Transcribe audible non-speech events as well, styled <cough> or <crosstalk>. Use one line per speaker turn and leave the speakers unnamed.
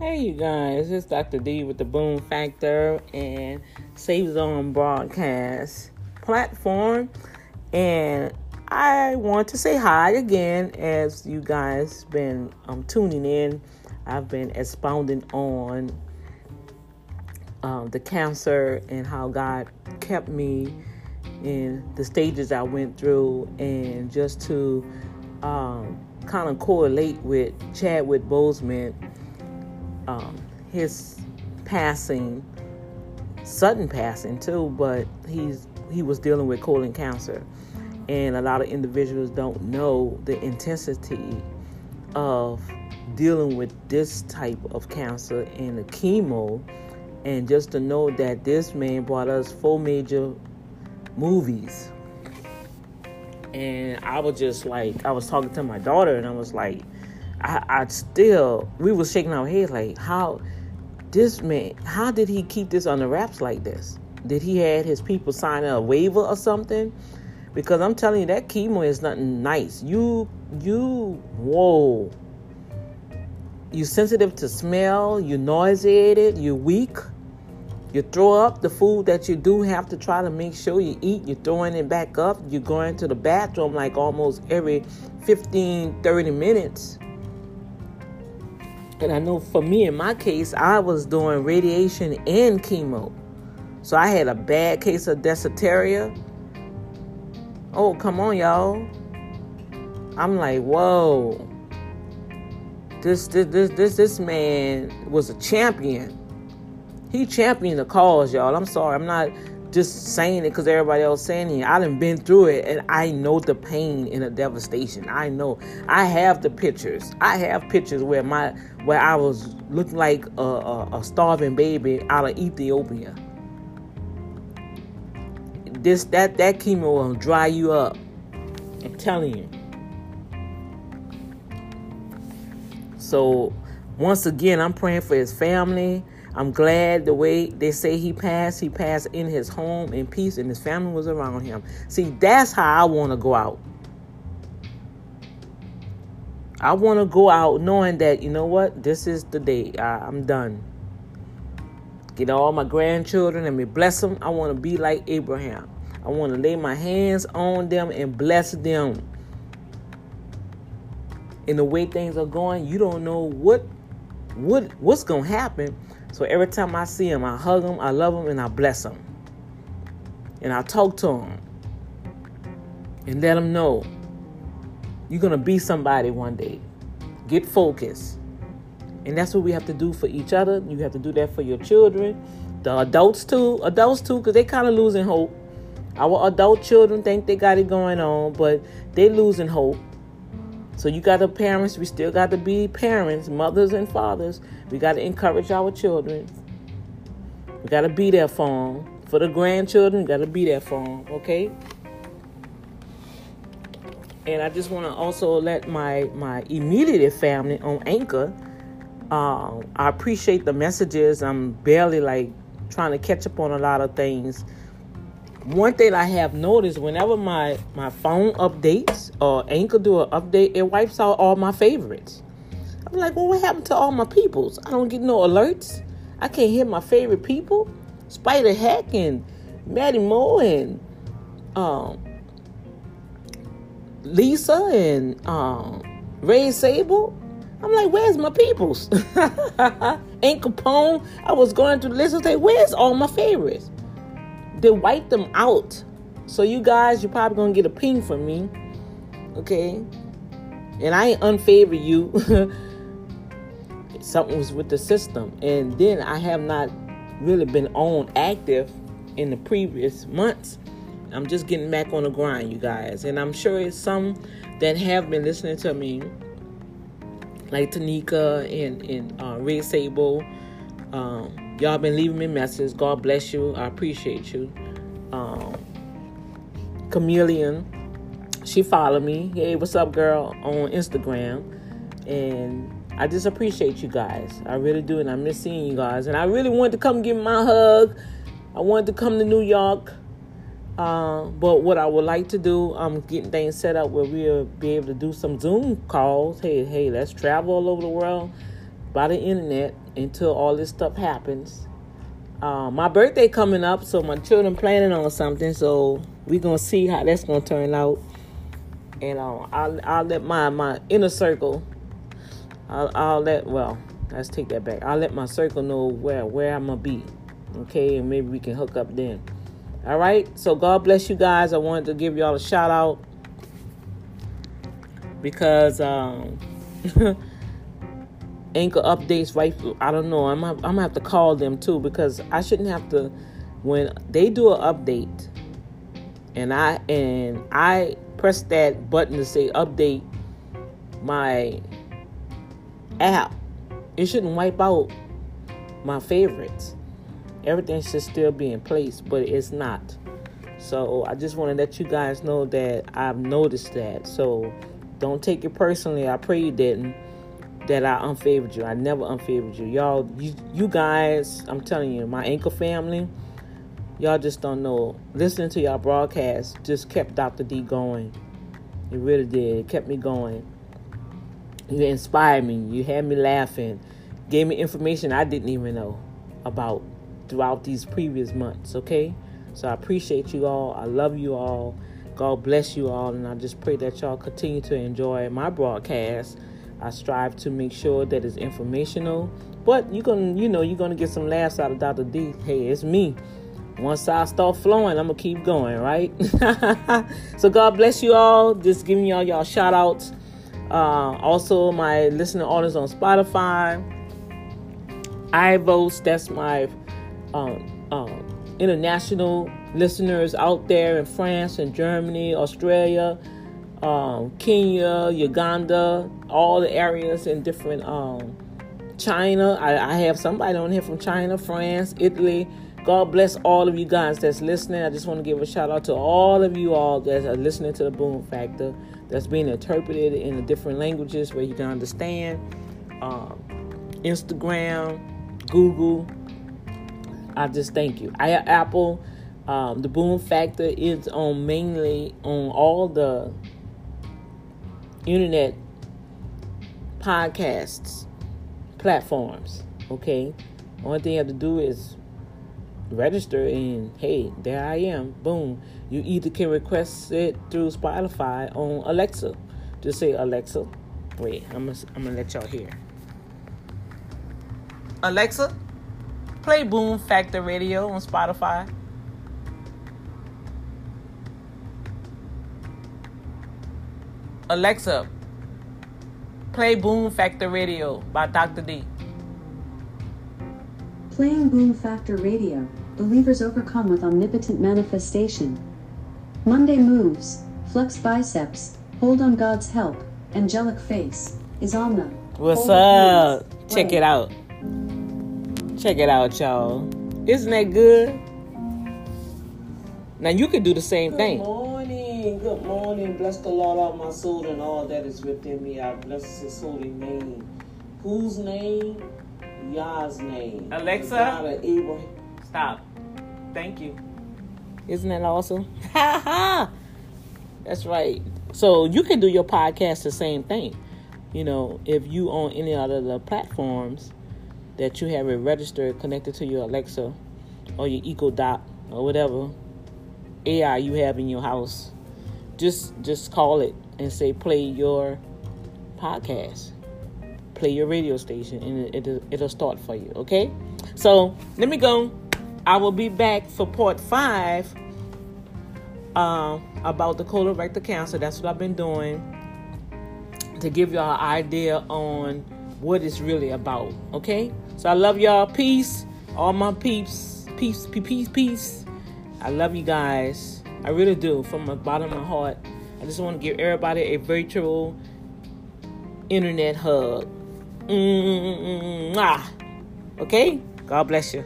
Hey, you guys, it's Dr. D with the Boom Factor and Save Zone Broadcast platform. And I want to say hi again as you guys been um, tuning in. I've been expounding on um, the cancer and how God kept me in the stages I went through, and just to um, kind of correlate with Chadwick Boseman um, his passing, sudden passing too, but he's he was dealing with colon cancer, and a lot of individuals don't know the intensity of dealing with this type of cancer and the chemo, and just to know that this man brought us four major movies. And I was just like, I was talking to my daughter, and I was like, I, I still we was shaking our heads like how this man how did he keep this on the wraps like this? Did he had his people sign a waiver or something? Because I'm telling you that chemo is nothing nice. You you whoa. You sensitive to smell, you nauseated, you weak. You throw up the food that you do have to try to make sure you eat. You're throwing it back up. You're going to the bathroom like almost every 15, 30 minutes. And I know for me, in my case, I was doing radiation and chemo. So I had a bad case of dysentery. Oh, come on, y'all. I'm like, whoa. This this this this, this man was a champion. He championed the cause, y'all. I'm sorry. I'm not just saying it because everybody else saying it. I done been through it and I know the pain and the devastation. I know. I have the pictures. I have pictures where my where I was looking like a, a, a starving baby out of Ethiopia. This that that chemo will dry you up. I'm telling you. So once again, I'm praying for his family. I'm glad the way they say he passed, he passed in his home in peace and his family was around him. See, that's how I want to go out. I want to go out knowing that, you know what, this is the day. I, am done. Get all my grandchildren and me bless them. I want to be like Abraham. I want to lay my hands on them and bless them. In the way things are going, you don't know what what what's gonna happen so every time I see him, I hug him, I love him, and I bless him. And I talk to him and let him know you're going to be somebody one day. Get focused. And that's what we have to do for each other. You have to do that for your children, the adults too, adults too, because they kind of losing hope. Our adult children think they got it going on, but they're losing hope. So you got the parents, we still got to be parents, mothers and fathers. We got to encourage our children. We got to be there for them. For the grandchildren, got to be there for them, okay? And I just want to also let my my immediate family on Anchor. Um, I appreciate the messages. I'm barely like trying to catch up on a lot of things one thing I have noticed whenever my my phone updates or Anchor do an update, it wipes out all my favorites. I'm like, well, what happened to all my peoples? I don't get no alerts. I can't hear my favorite people, Spider Hack and Maddie Mo and um, Lisa and um, Ray Sable. I'm like, where's my peoples? <laughs> Aunt Capone. I was going the list and say, where's all my favorites? They wipe them out. So you guys, you're probably gonna get a ping from me, okay? And I ain't unfavor you. <laughs> Something was with the system, and then I have not really been on active in the previous months. I'm just getting back on the grind, you guys, and I'm sure it's some that have been listening to me, like Tanika and and uh, Ray Sable. Um, Y'all been leaving me messages. God bless you. I appreciate you. Um, Chameleon, she followed me. Hey, what's up, girl? On Instagram, and I just appreciate you guys. I really do, and I miss seeing you guys. And I really wanted to come give my hug. I wanted to come to New York. Uh, but what I would like to do, I'm getting things set up where we'll be able to do some Zoom calls. Hey, hey, let's travel all over the world by the internet until all this stuff happens. Uh, my birthday coming up, so my children planning on something. So we gonna see how that's gonna turn out. And uh, I'll I'll let my my inner circle. I'll I'll let well let's take that back. I'll let my circle know where where I'm gonna be. Okay, and maybe we can hook up then. All right. So God bless you guys. I wanted to give y'all a shout out because um, <laughs> Anchor updates right. I don't know. I'm I'm gonna have to call them too because I shouldn't have to when they do an update and I and I press that button to say update my app. It shouldn't wipe out my favorites everything should still be in place, but it's not. So I just want to let you guys know that I've noticed that. So don't take it personally. I pray you didn't. That I unfavored you. I never unfavored you. Y'all, you, you guys, I'm telling you, my anchor family, y'all just don't know. Listening to y'all broadcast just kept Dr. D going. It really did. It kept me going. You inspired me. You had me laughing. Gave me information I didn't even know about throughout these previous months, okay? So I appreciate you all. I love you all. God bless you all. And I just pray that y'all continue to enjoy my broadcast. I strive to make sure that it's informational. But you're gonna, you know, you're gonna get some laughs out of Dr. D. Hey, it's me. Once I start flowing, I'm gonna keep going, right? <laughs> so God bless you all. Just giving y'all y'all shout outs. Uh, also, my listening audience on Spotify. iVoox, that's my um, um, international listeners out there in France and Germany, Australia, um, Kenya, Uganda, all the areas in different um, China. I, I, have somebody on here from China, France, Italy. God bless all of you guys that's listening. I just want to give a shout out to all of you all that are listening to the Boom Factor that's being interpreted in the different languages where you can understand. Um, Instagram, Google, I just thank you. I Apple, um, the Boom Factor is on mainly on all the internet podcasts platforms. Okay, only thing you have to do is register and hey, there I am. Boom. You either can request it through Spotify on Alexa. Just say Alexa. Wait, I'm gonna I'm gonna let y'all hear. Alexa, Play Boom Factor Radio on Spotify. Alexa, play Boom Factor Radio by Dr. D.
Playing Boom Factor Radio, believers overcome with omnipotent manifestation. Monday moves, flex biceps, hold on God's help, angelic face, is on the.
What's up? Check it out. Check it out, y'all. Isn't that good? Now you can do the same
good
thing.
Good morning. Good morning. Bless the Lord all my soul and all that is within me. I bless his holy name. Whose name? Yah's name.
Alexa.
Abraham.
Stop. Thank you. Isn't that awesome? Ha <laughs> ha. That's right. So you can do your podcast the same thing. You know, if you on any other the platforms, that you have it registered connected to your Alexa or your Echo Dot or whatever AI you have in your house, just just call it and say play your podcast, play your radio station, and it, it, it'll start for you. Okay, so let me go. I will be back for part five um, about the colorectal cancer. That's what I've been doing to give y'all an idea on what it's really about. Okay. So I love y'all. Peace. All my peeps. Peace, peace, peace. I love you guys. I really do. From the bottom of my heart. I just want to give everybody a virtual internet hug. Mm-hmm. Okay? God bless you.